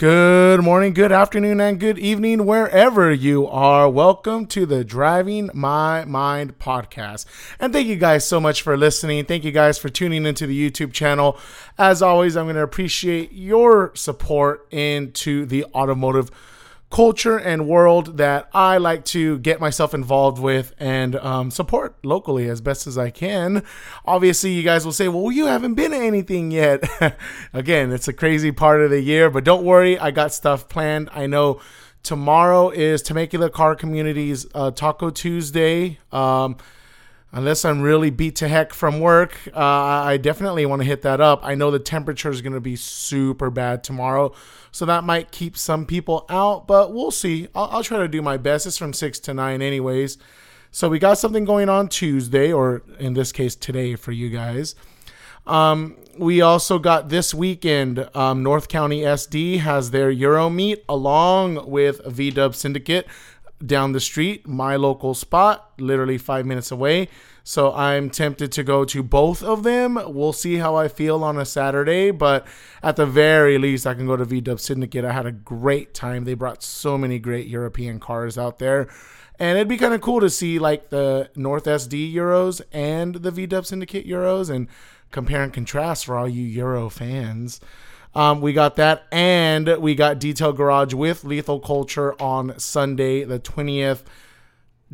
Good morning, good afternoon, and good evening, wherever you are. Welcome to the Driving My Mind podcast. And thank you guys so much for listening. Thank you guys for tuning into the YouTube channel. As always, I'm going to appreciate your support into the automotive culture and world that I like to get myself involved with and um, support locally as best as I can. Obviously, you guys will say, well, you haven't been to anything yet. Again, it's a crazy part of the year, but don't worry, I got stuff planned. I know tomorrow is Temecula Car Community's uh, Taco Tuesday. Um, unless I'm really beat to heck from work, uh, I definitely want to hit that up. I know the temperature is going to be super bad tomorrow. So that might keep some people out, but we'll see. I'll, I'll try to do my best. It's from 6 to 9, anyways. So we got something going on Tuesday, or in this case, today for you guys. Um, we also got this weekend, um, North County SD has their Euro meet along with VW Syndicate down the street, my local spot, literally five minutes away. So I'm tempted to go to both of them. We'll see how I feel on a Saturday, but at the very least, I can go to VW Syndicate. I had a great time. They brought so many great European cars out there. And it'd be kind of cool to see like the North SD Euros and the VW Syndicate Euros and compare and contrast for all you Euro fans. Um, we got that, and we got Detail Garage with Lethal Culture on Sunday, the 20th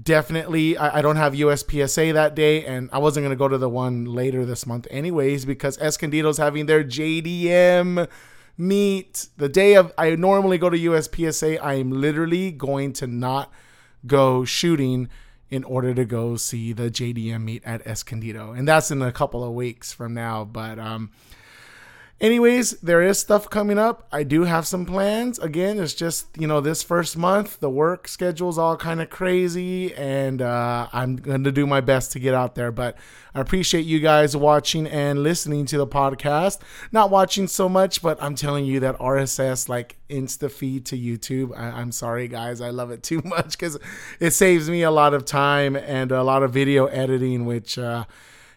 definitely I, I, don't have USPSA that day, and I wasn't gonna go to the one later this month anyways because Escondido's having their JDM meet the day of. I normally go to USPSA. I am literally going to not go shooting in order to go see the JDM meet at Escondido, and that's in a couple of weeks from now. But um, Anyways, there is stuff coming up. I do have some plans. Again, it's just, you know, this first month, the work schedule's all kind of crazy, and uh, I'm going to do my best to get out there. But I appreciate you guys watching and listening to the podcast. Not watching so much, but I'm telling you that RSS, like Insta feed to YouTube, I- am sorry, guys. I love it too much because it saves me a lot of time and a lot of video editing, which, uh,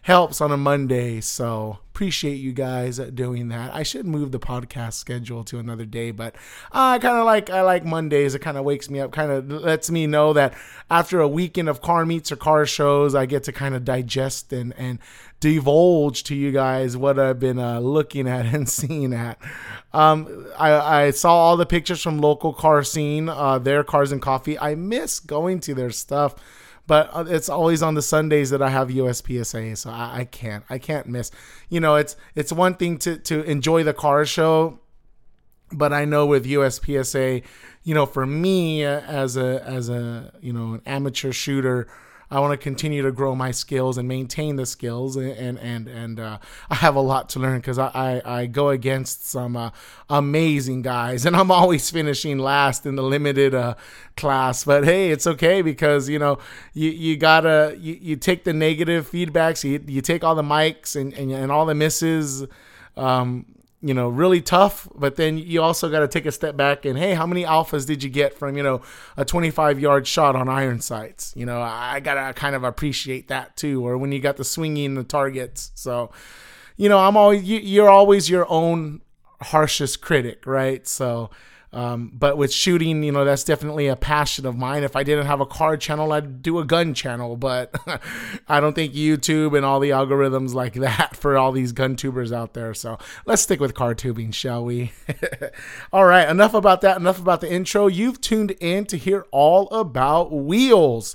helps on a Monday. So appreciate you guys doing that. I should move the podcast schedule to another day, but I kind of like I like Mondays. It kind of wakes me up, kind of lets me know that after a weekend of car meets or car shows, I get to kind of digest and and divulge to you guys what I've been uh, looking at and seeing at. Um, I, I, saw all the pictures from local car scene, uh, their cars and coffee. I miss going to their stuff but uh, it's always on the Sundays that I have USPSA, so I, I can't I can't miss. You know, it's it's one thing to to enjoy the car show, but I know with USPSA, you know, for me uh, as a as a you know an amateur shooter I want to continue to grow my skills and maintain the skills, and and and uh, I have a lot to learn because I, I, I go against some uh, amazing guys, and I'm always finishing last in the limited uh, class. But hey, it's okay because you know you you gotta you, you take the negative feedbacks, you you take all the mics and and, and all the misses. Um, you know, really tough, but then you also got to take a step back and, hey, how many alphas did you get from, you know, a 25 yard shot on iron sights? You know, I got to kind of appreciate that too. Or when you got the swinging the targets. So, you know, I'm always, you, are always your own harshest critic, right? So, um, but with shooting, you know, that's definitely a passion of mine. If I didn't have a car channel, I'd do a gun channel. But I don't think YouTube and all the algorithms like that for all these gun tubers out there. So let's stick with car tubing, shall we? all right, enough about that. Enough about the intro. You've tuned in to hear all about wheels.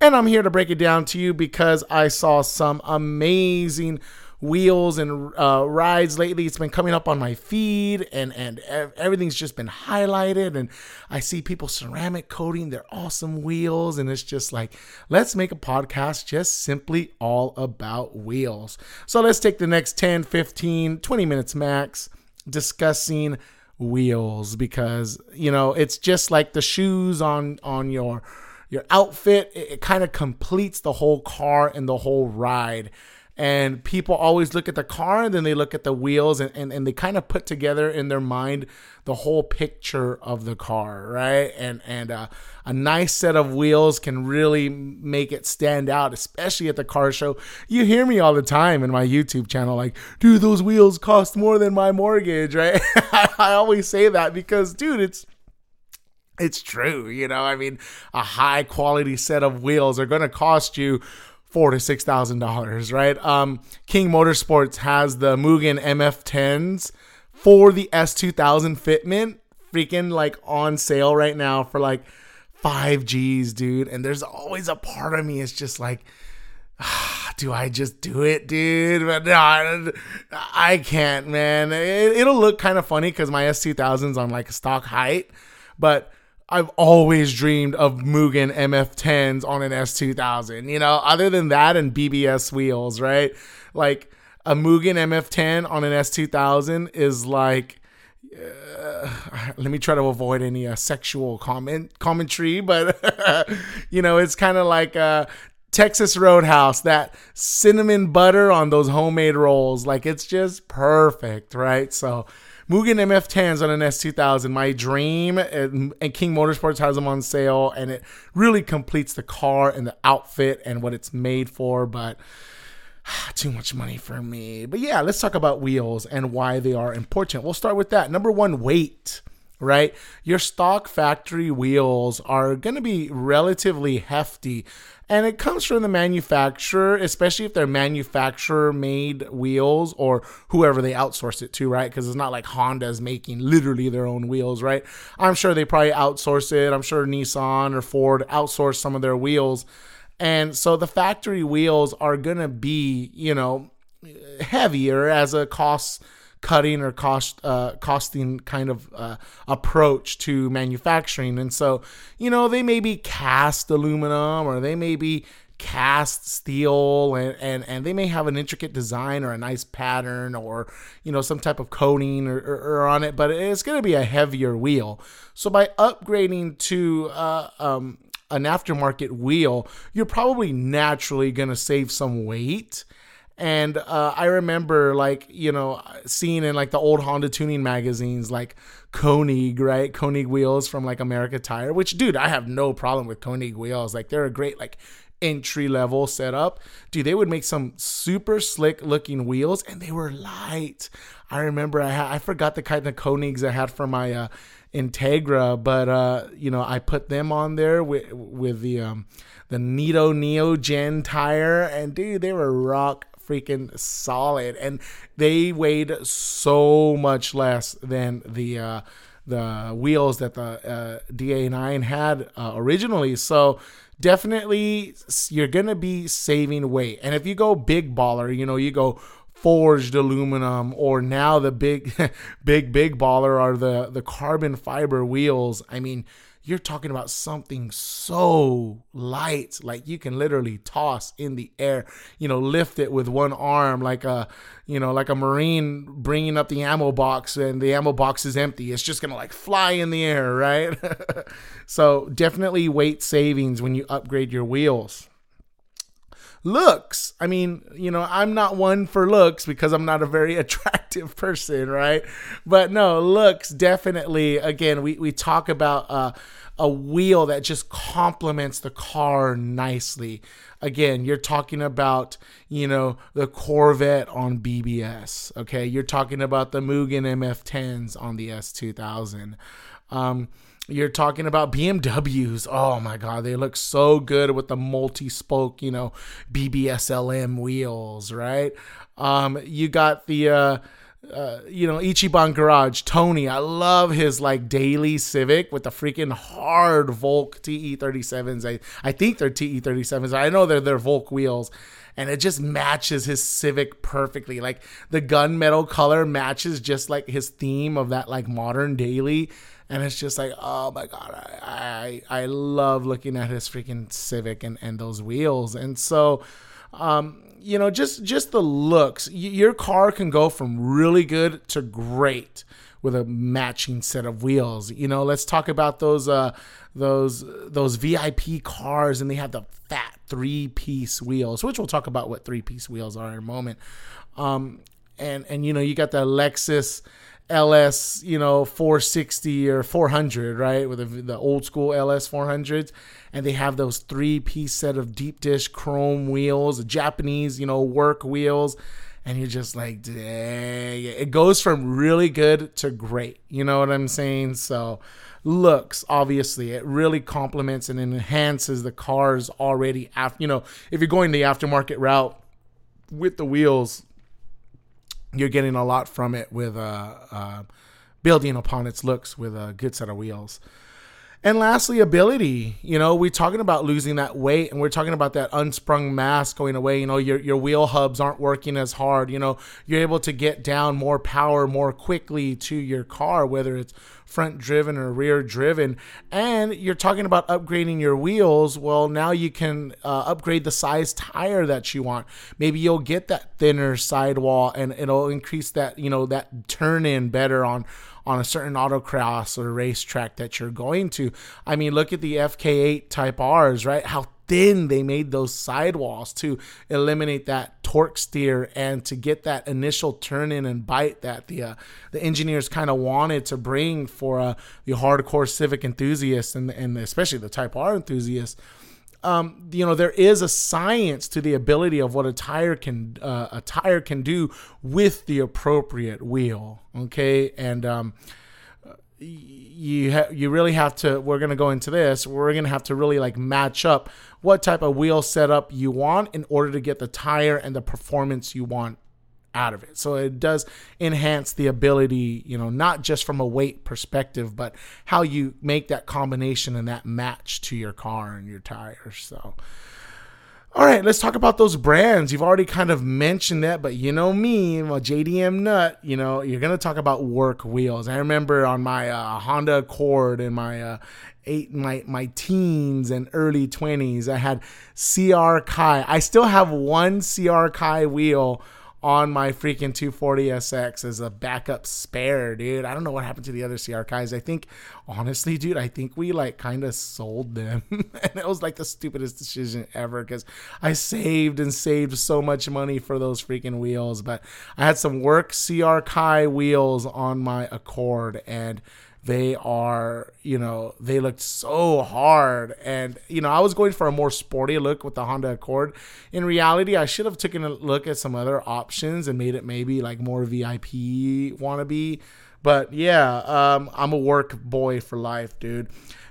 And I'm here to break it down to you because I saw some amazing wheels and uh, rides lately. It's been coming up on my feed, and and everything's just been highlighted. And I see people ceramic coating their awesome wheels, and it's just like, let's make a podcast just simply all about wheels. So let's take the next 10, 15, 20 minutes max discussing wheels because you know it's just like the shoes on on your your outfit it, it kind of completes the whole car and the whole ride and people always look at the car and then they look at the wheels and, and, and they kind of put together in their mind the whole picture of the car right? And and uh, a nice set of wheels can really make it stand out especially at the car show. You hear me all the time in my youtube channel like dude those wheels cost more than my mortgage right? I always say that because dude it's it's true you know? I mean a high quality set of wheels are going to cost you four to six thousand dollars, right? Um, King Motorsports has the Mugen MF10s for the S2000 fitment, freaking like on sale right now for like five G's, dude. And there's always a part of me is just like, ah, do I just do it, dude? But no, I can't, man. It, will look kind of funny because my S2000's on like stock height, but I've always dreamed of Mugen MF10s on an S2000. You know, other than that and BBS wheels, right? Like a Mugen MF10 on an S2000 is like. Uh, let me try to avoid any uh, sexual comment commentary, but you know, it's kind of like uh, Texas Roadhouse, that cinnamon butter on those homemade rolls. Like it's just perfect, right? So Mugen MF10s on an S2000, my dream, and, and, King Motorsports has them on sale, and it really completes the car and the outfit and what it's made for. But too much money for me. But yeah, let's talk about wheels and why they are important. We'll start with that. Number one, weight right? Your stock factory wheels are going to be relatively hefty and it comes from the manufacturer, especially if they're manufacturer made wheels or whoever they outsource it to, right? Because it's not like Honda's making literally their own wheels, right? I'm sure they probably outsource it. I'm sure Nissan or Ford outsource some of their wheels. And so the factory wheels are going to be, you know, heavier as a cost cutting or cost uh, costing kind of uh, approach to manufacturing. And so, you know, they may be cast aluminum or they may be cast steel and, and, and they may have an intricate design or a nice pattern or you know some type of coating or, or, or on it but it's going to be a heavier wheel so by upgrading to uh, um, an aftermarket wheel you're probably naturally going to save some weight and uh, I remember, like, you know, seeing in like the old Honda tuning magazines, like Konig, right? Konig wheels from like America Tire, which, dude, I have no problem with Konig wheels. Like, they're a great, like, entry level setup. Dude, they would make some super slick looking wheels and they were light. I remember I had, I forgot the kind of Konigs I had for my uh, Integra, but, uh, you know, I put them on there with, with the, um, the Nitto Neo Gen tire, and dude, they were rock freaking solid, and they weighed so much less than the uh, the wheels that the uh, DA9 had uh, originally. So definitely, you're gonna be saving weight. And if you go big baller, you know, you go forged aluminum or now the big big big baller are the the carbon fiber wheels i mean you're talking about something so light like you can literally toss in the air you know lift it with one arm like a you know like a marine bringing up the ammo box and the ammo box is empty. It's just gonna like fly in the air right? So definitely weight savings when you upgrade your wheels looks. I mean you know i'm not one for looks because i'm not a very attractive person right? But no looks definitely again we, we talk about uh, a wheel that just complements the car nicely. Again you're talking about you know the corvette on bbs okay? You're talking about the mugen mf10s on the s2000 um, you're talking about BMWs. Oh my God, they look so good with the multi spoke, you know, BBSLM wheels, right? Um, you got the, uh, uh, you know, Ichiban Garage, Tony. I love his like daily Civic with the freaking hard Volk TE37s. I, I think they're TE37s. I know they're their Volk wheels. And it just matches his Civic perfectly. Like the gunmetal color matches just like his theme of that like modern daily and it's just like oh my god I, I i love looking at his freaking civic and and those wheels and so um you know just just the looks y- your car can go from really good to great with a matching set of wheels you know let's talk about those uh those those vip cars and they have the fat three piece wheels, which we'll talk about what three piece wheels are in a moment. Um, and and you know you got the Lexus LS, you know, 460 or 400, right? With the, the old school LS 400s. And they have those three piece set of deep dish chrome wheels, Japanese, you know, work wheels. And you're just like, dang. It goes from really good to great. You know what I'm saying? So, looks obviously it really complements and enhances the car's already after you know if you're going the aftermarket route with the wheels you're getting a lot from it with uh, uh, building upon its looks with a good set of wheels. And lastly, ability. You know, we're talking about losing that weight and we're talking about that unsprung mass going away. You know, your, your wheel hubs aren't working as hard. You know, you're able to get down more power more quickly to your car, whether it's front driven or rear driven. And you're talking about upgrading your wheels. Well, now you can uh, upgrade the size tire that you want. Maybe you'll get that thinner sidewall and it'll increase that, you know, that turn in better on on a certain autocross or racetrack that you're going to. I mean, look at the FK8 Type R's, right? How thin they made those sidewalls to eliminate that torque steer and to get that initial turn in and bite that the uh, the engineers kind of wanted to bring for uh, the hardcore civic enthusiasts and and especially the Type R enthusiasts. Um, you know there is a science to the ability of what a tire can uh, a tire can do with the appropriate wheel. Okay, and um, you ha- you really have to we're to go into this we're to have to really like match up what type of wheel setup you want in order to get the tire and the performance you want out of it so it does enhance the ability you know not just from a weight perspective but how you make that combination and that match to your car and your tires so all right, let's talk about those brands. You've already kind of mentioned that, but you know me, I'm a JDM nut. You know, you're gonna talk about work wheels. I remember on my uh, Honda Accord in my uh, eight my my teens and early twenties, I had CR Kai. I still have one CR Kai wheel on my freaking 240SX as a backup spare, dude. I don't know what happened to the other CR Kais. I think, honestly, dude, I think we like kind of sold them. and it was like the stupidest decision ever because I saved and saved so much money for those freaking wheels. But I had some work CR Kai wheels on my Accord and they are, you know, they looked so hard. And, you know, I was going for a more sporty look with the Honda Accord. In reality, I should have taken a look at some other options and made it maybe like more VIP wannabe. But yeah, um, I'm a work boy for life, dude.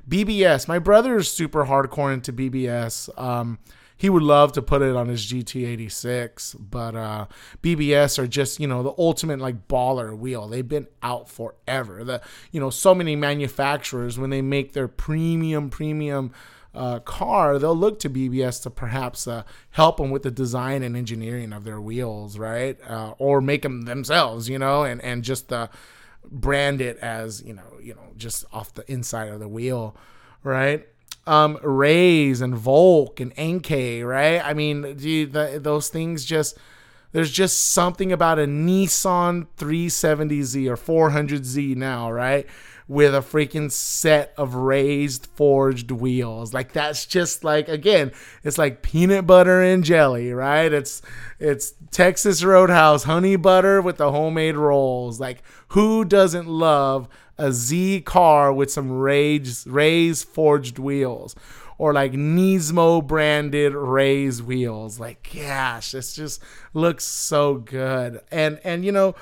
BBS, my brother is super hardcore into BBS. Um, he would love to put it on his GT86, but uh, BBS are just you know the ultimate like baller wheel. They've been out forever. The you know so many manufacturers when they make their premium premium uh, car, they'll look to BBS to perhaps uh, help them with the design and engineering of their wheels, right? Uh, or make them themselves, you know, and and just uh, brand it as you know, you know, just off the inside of the wheel, right? Um, Rays and Volk and Enkei, right? I mean, the, those things just there's just something about a Nissan 370Z or 400Z now, right? With a freaking set of Rays forged wheels. Like that's just like again, it's like peanut butter and jelly, right? It's it's Texas Roadhouse honey butter with the homemade rolls. Like who doesn't love a Z car with some Rays, Rays forged wheels or like Nismo branded Rays wheels. Like, gosh, this just looks so good. And and you know,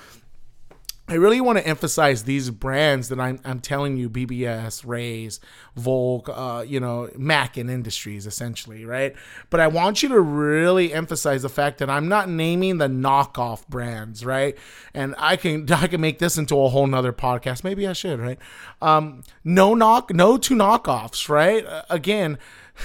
I really want to emphasize these brands that I'm, I'm telling you BBS, Rays, Volk, uh, you know, Mackin Industries, essentially, right? But I want you to really emphasize the fact that I'm not naming the knockoff brands, right? And I can I can make this into a whole nother podcast. Maybe I should, right? Um, no knock, no two knockoffs, right? Uh, again,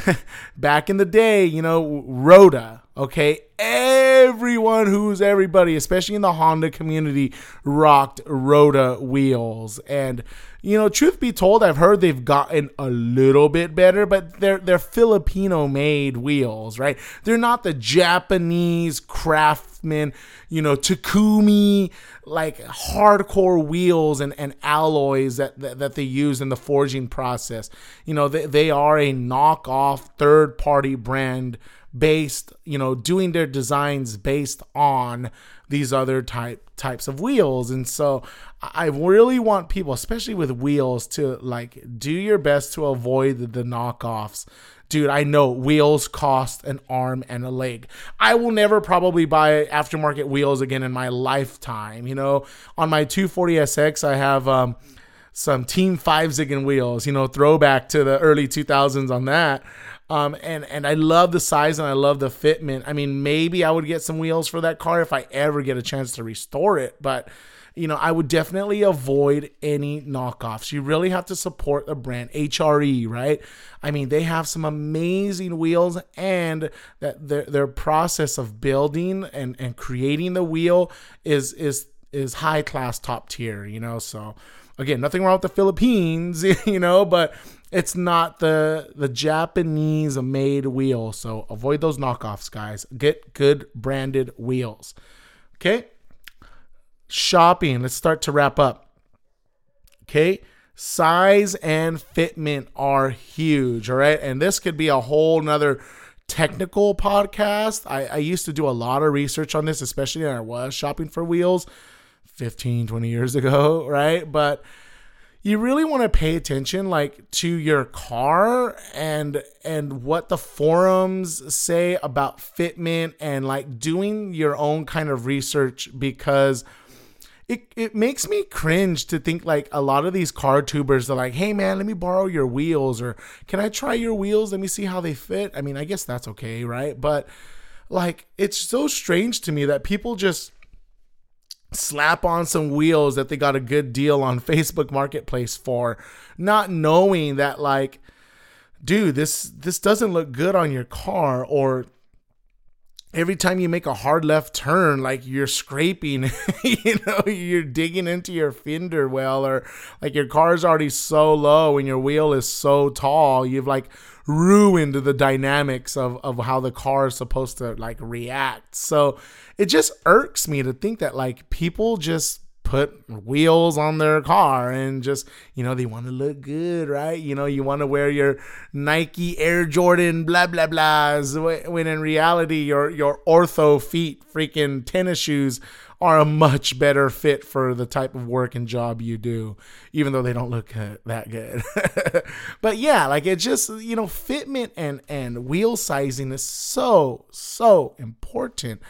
back in the day, you know, Rota, okay, everyone who's everybody, especially in the Honda community, rocked Rota wheels. And you know, truth be told, I've heard they've gotten a little bit better, but they're they're Filipino made wheels, right? They're not the Japanese craftsman, you know, Takumi like hardcore wheels and, and alloys that, that, that they use in the forging process. You know, they, they are a knockoff third party brand based, you know, doing their designs based on these other type types of wheels. And so I really want people, especially with wheels, to like do your best to avoid the, the knockoffs. Dude, I know wheels cost an arm and a leg. I will never probably buy aftermarket wheels again in my lifetime. You know, on my 240SX, I have um, some Team Five Zigen wheels. You know, throwback to the early 2000s on that. Um, and and I love the size and I love the fitment. I mean, maybe I would get some wheels for that car if I ever get a chance to restore it, but you know, I would definitely avoid any knockoffs. You really have to support the brand HRE, right? I mean, they have some amazing wheels and that their their process of building and and creating the wheel is is is high class top tier, you know, so again, nothing wrong with the Philippines, you know, but it's not the the Japanese made wheel. So avoid those knockoffs, guys. Get good branded wheels. Okay? Shopping. Let's start to wrap up. Okay? Size and fitment are huge, all right? And this could be a whole nother technical podcast. I, I used to do a lot of research on this, especially when I was shopping for wheels 15, 20 years ago, right? But you really want to pay attention like to your car and and what the forums say about fitment and like doing your own kind of research because it, it makes me cringe to think like a lot of these car tubers are like, hey man, let me borrow your wheels or can I try your wheels? Let me see how they fit. I mean, I guess that's okay, right? But like, it's so strange to me that people just slap on some wheels that they got a good deal on Facebook Marketplace for, not knowing that like, dude, this this doesn't look good on your car or every time you make a hard left turn like you're scraping you know you're digging into your fender well or like your car's already so low and your wheel is so tall you've like ruined the dynamics of, of how the car is supposed to like react. So it just irks me to think that like people just put wheels on their car and just you know they want to look good right? You know you want to wear your nike air jordan blah blah blahs when in reality your your Orthofeet freaking tennis shoes are a much better fit for the type of work and job you do even though they don't look that good but yeah like it just you know fitment and and wheel sizing is so so important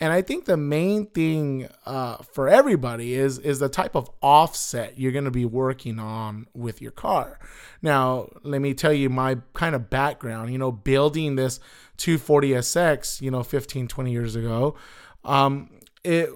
and I think the main thing uh, for everybody is is the type of offset you're going to be working on with your car. Now, let me tell you my kind of background. You know, building this 240SX, you know, 15, 20 years ago, um, it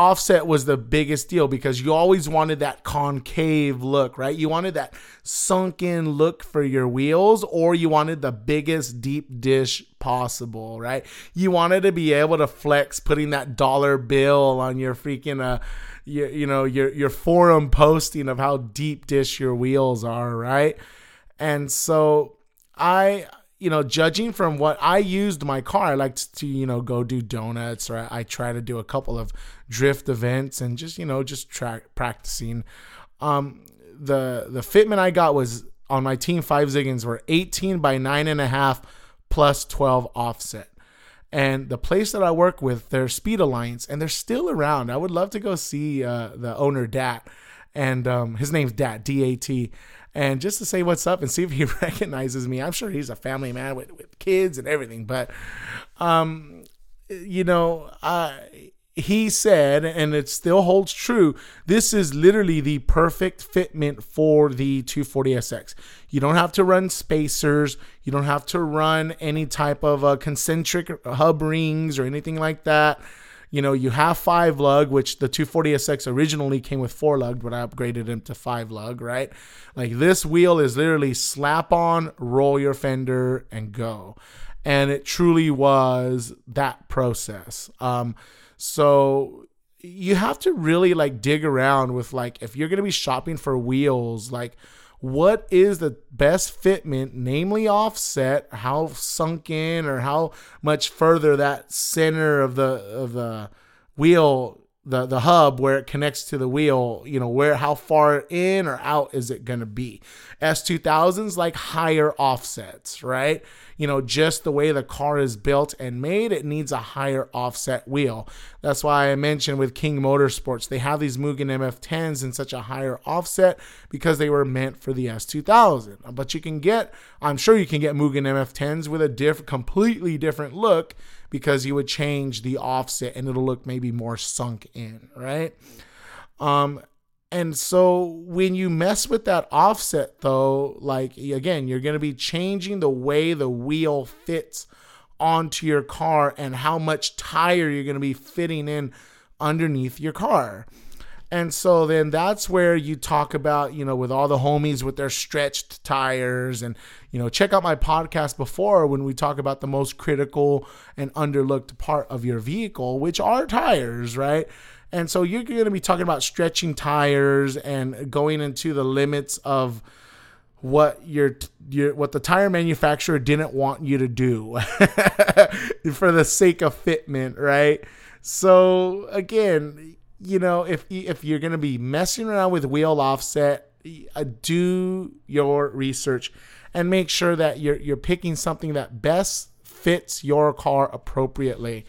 offset was the biggest deal because you always wanted that concave look, right? You wanted that sunken look for your wheels, or you wanted the biggest deep dish possible, right? You wanted to be able to flex putting that dollar bill on your freaking uh your, you know your your forum posting of how deep dish your wheels are, right? And so I you know, judging from what I used my car, I like to, you know, go do donuts or I, try to do a couple of drift events and just, you know, just track practicing. Um, the the fitment I got was on my team five Zigens were 18 by nine and a half plus 12 offset. And the place that I work with, they're Speed Alliance, and they're still around. I would love to go see uh, the owner, Dat, and um, his name's Dat, D A T and just to say what's up and see if he recognizes me. I'm sure he's a family man with, with kids and everything, but um, you know, he said, and it still holds true, this is literally the perfect fitment for the 240SX. You don't have to run spacers, you don't have to run any type of uh, concentric hub rings or anything like that. You know, you have five lug, which the 240SX originally came with four lug, but I upgraded them to five lug, right? Like this wheel is literally slap on, roll your fender, and go. And it truly was that process. Um, so you have to really like dig around with like if you're to be shopping for wheels, like what is the best fitment, namely offset, how sunk in or how much further that center of the of the wheel the the hub where it connects to the wheel you know where how far in or out is it going to be s2000s like higher offsets right? You know just the way the car is built and made it needs a higher offset wheel. That's why i mentioned with king motorsports they have these mugen mf10s in such a higher offset because they were meant for the s2000 but you can get i'm sure you can get mugen mf10s with a diff completely different look because you would change the offset and it'll look maybe more sunk in, right? Um, and so when you mess with that offset, though, like again, you're going to be changing the way the wheel fits onto your car and how much tire you're going to be fitting in underneath your car. And so then that's where you talk about, you know, with all the homies with their stretched tires. And, you know, check out my podcast before when we talk about the most critical and underlooked part of your vehicle, which are tires, right? And so you're going to be talking about stretching tires and going into the limits of what your your what the tire manufacturer didn't want you to do for the sake of fitment, right? So again, you know, if if you're going to be messing around with wheel offset, uh, do your research and make sure that you're you're picking something that best fits your car appropriately.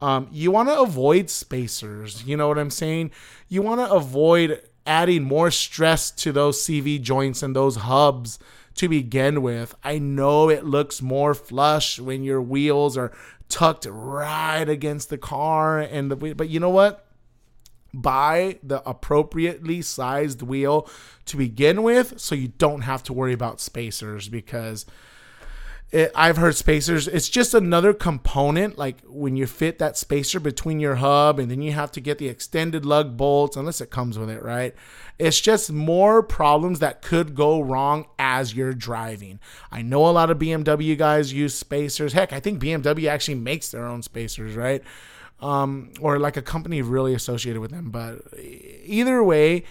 Um, you want to avoid spacers. You know what I'm saying? You want to avoid adding more stress to those CV joints and those hubs to begin with. I know it looks more flush when your wheels are tucked right against the car and the but you know what? Buy the appropriately sized wheel to begin with so you don't have to worry about spacers because it, I've heard spacers, it's just another component. Like when you fit that spacer between your hub and then you have to get the extended lug bolts, unless it comes with it, right? It's just more problems that could go wrong as you're driving. I know a lot of BMW guys use spacers. Heck, I think BMW actually makes their own spacers, right? Um, or like a company really associated with them. But either way,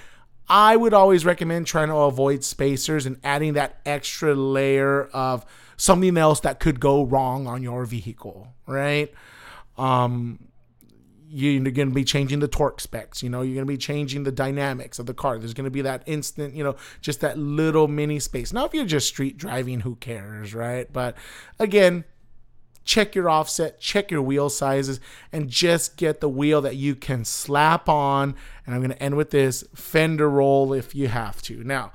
I would always recommend trying to avoid spacers and adding that extra layer of something else that could go wrong on your vehicle, right? Um, you're going to be changing the torque specs. You know, you're going to be changing the dynamics of the car. There's going to be that instant, you know, just that little mini space. Now, if you're just street driving, who cares, right? But again, check your offset, check your wheel sizes, and just get the wheel that you can slap on. And I'm going to end with this fender roll if you have to. Now,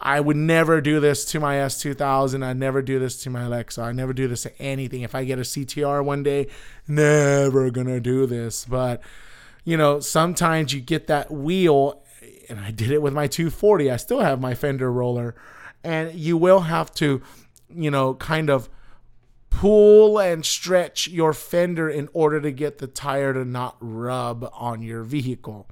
I would never do this to my S2000. I never do this to my Alexa. I never do this to anything. If I get a CTR one day, never gonna do this. But you know, sometimes you get that wheel, and I did it with my 240. I still have my fender roller, and you will have to, you know, kind of pull and stretch your fender in order to get the tire to not rub on your vehicle.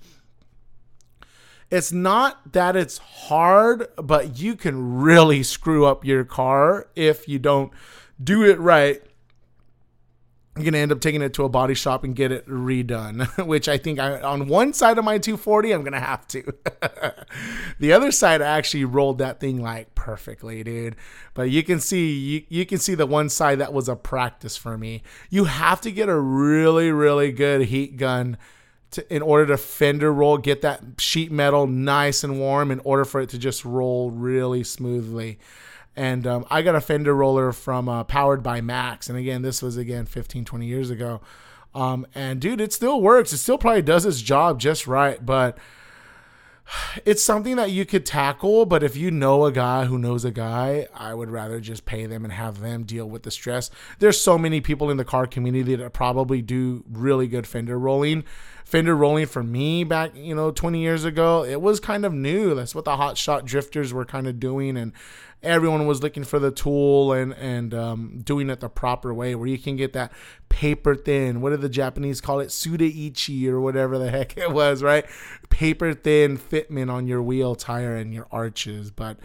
It's not that it's hard, but you can really screw up your car if you don't do it right I'm gonna end up taking it to a body shop and get it redone, which I think I, on one side of my 240 I'm gonna have to. the other side actually rolled that thing like perfectly, dude. But you can see you, you can see the one side that was a practice for me. You have to get a really really good heat gun to, in order to fender roll, get that sheet metal nice and warm in order for it to just roll really smoothly. And um, I got a fender roller from uh, Powered by Max. And again, this was again 15, 20 years ago. Um, and dude, it still works. It still probably does its job just right. But it's something that you could tackle. But if you know a guy who knows a guy, I would rather just pay them and have them deal with the stress. There's so many people in the car community that probably do really good fender rolling fender rolling for me back, you know, 20 years ago, it was kind of new. That's what the hot shot drifters were kind of doing. And everyone was looking for the tool and, and um, doing it the proper way where you can get that paper thin. What did the Japanese call it? tsuraichi or whatever the heck it was, right? Paper thin fitment on your wheel tire and your arches. But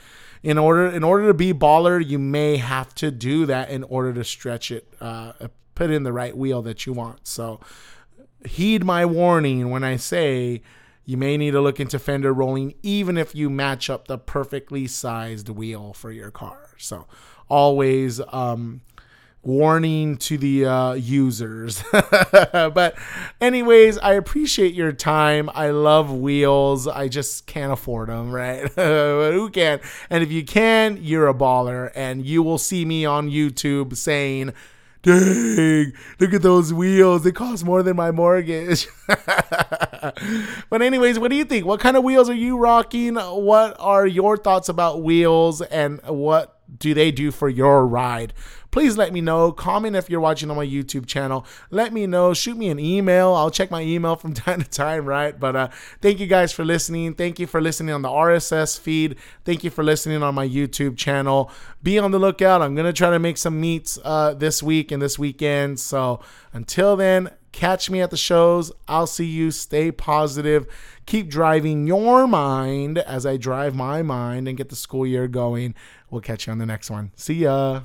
in order in order to be baller, you may have to do that in order to stretch it, uh, put in the right wheel that you want. So heed my warning when I say you may need to look into fender rolling, even if you match up the perfectly sized wheel for your car. So always um, warning to the uh, users. but, anyways, I appreciate your time. I love wheels. I just can't afford them, right? Who can? And if you can, you're a baller, and you will see me on YouTube saying, Dang, look at those wheels. They cost more than my mortgage. but, anyways, what do you think? What kind of wheels are you rocking? What are your thoughts about wheels and what do they do for your ride? please let me know. Comment if you're watching on my YouTube channel. Let me know. Shoot me an email. I'll check my email from time to time, right? But uh, thank you guys for listening. Thank you for listening on the RSS feed. Thank you for listening on my YouTube channel. Be on the lookout. I'm going to try to make some meets uh, this week and this weekend. So until then, catch me at the shows. I'll see you. Stay positive. Keep driving your mind as I drive my mind and get the school year going. We'll catch you on the next one. See ya.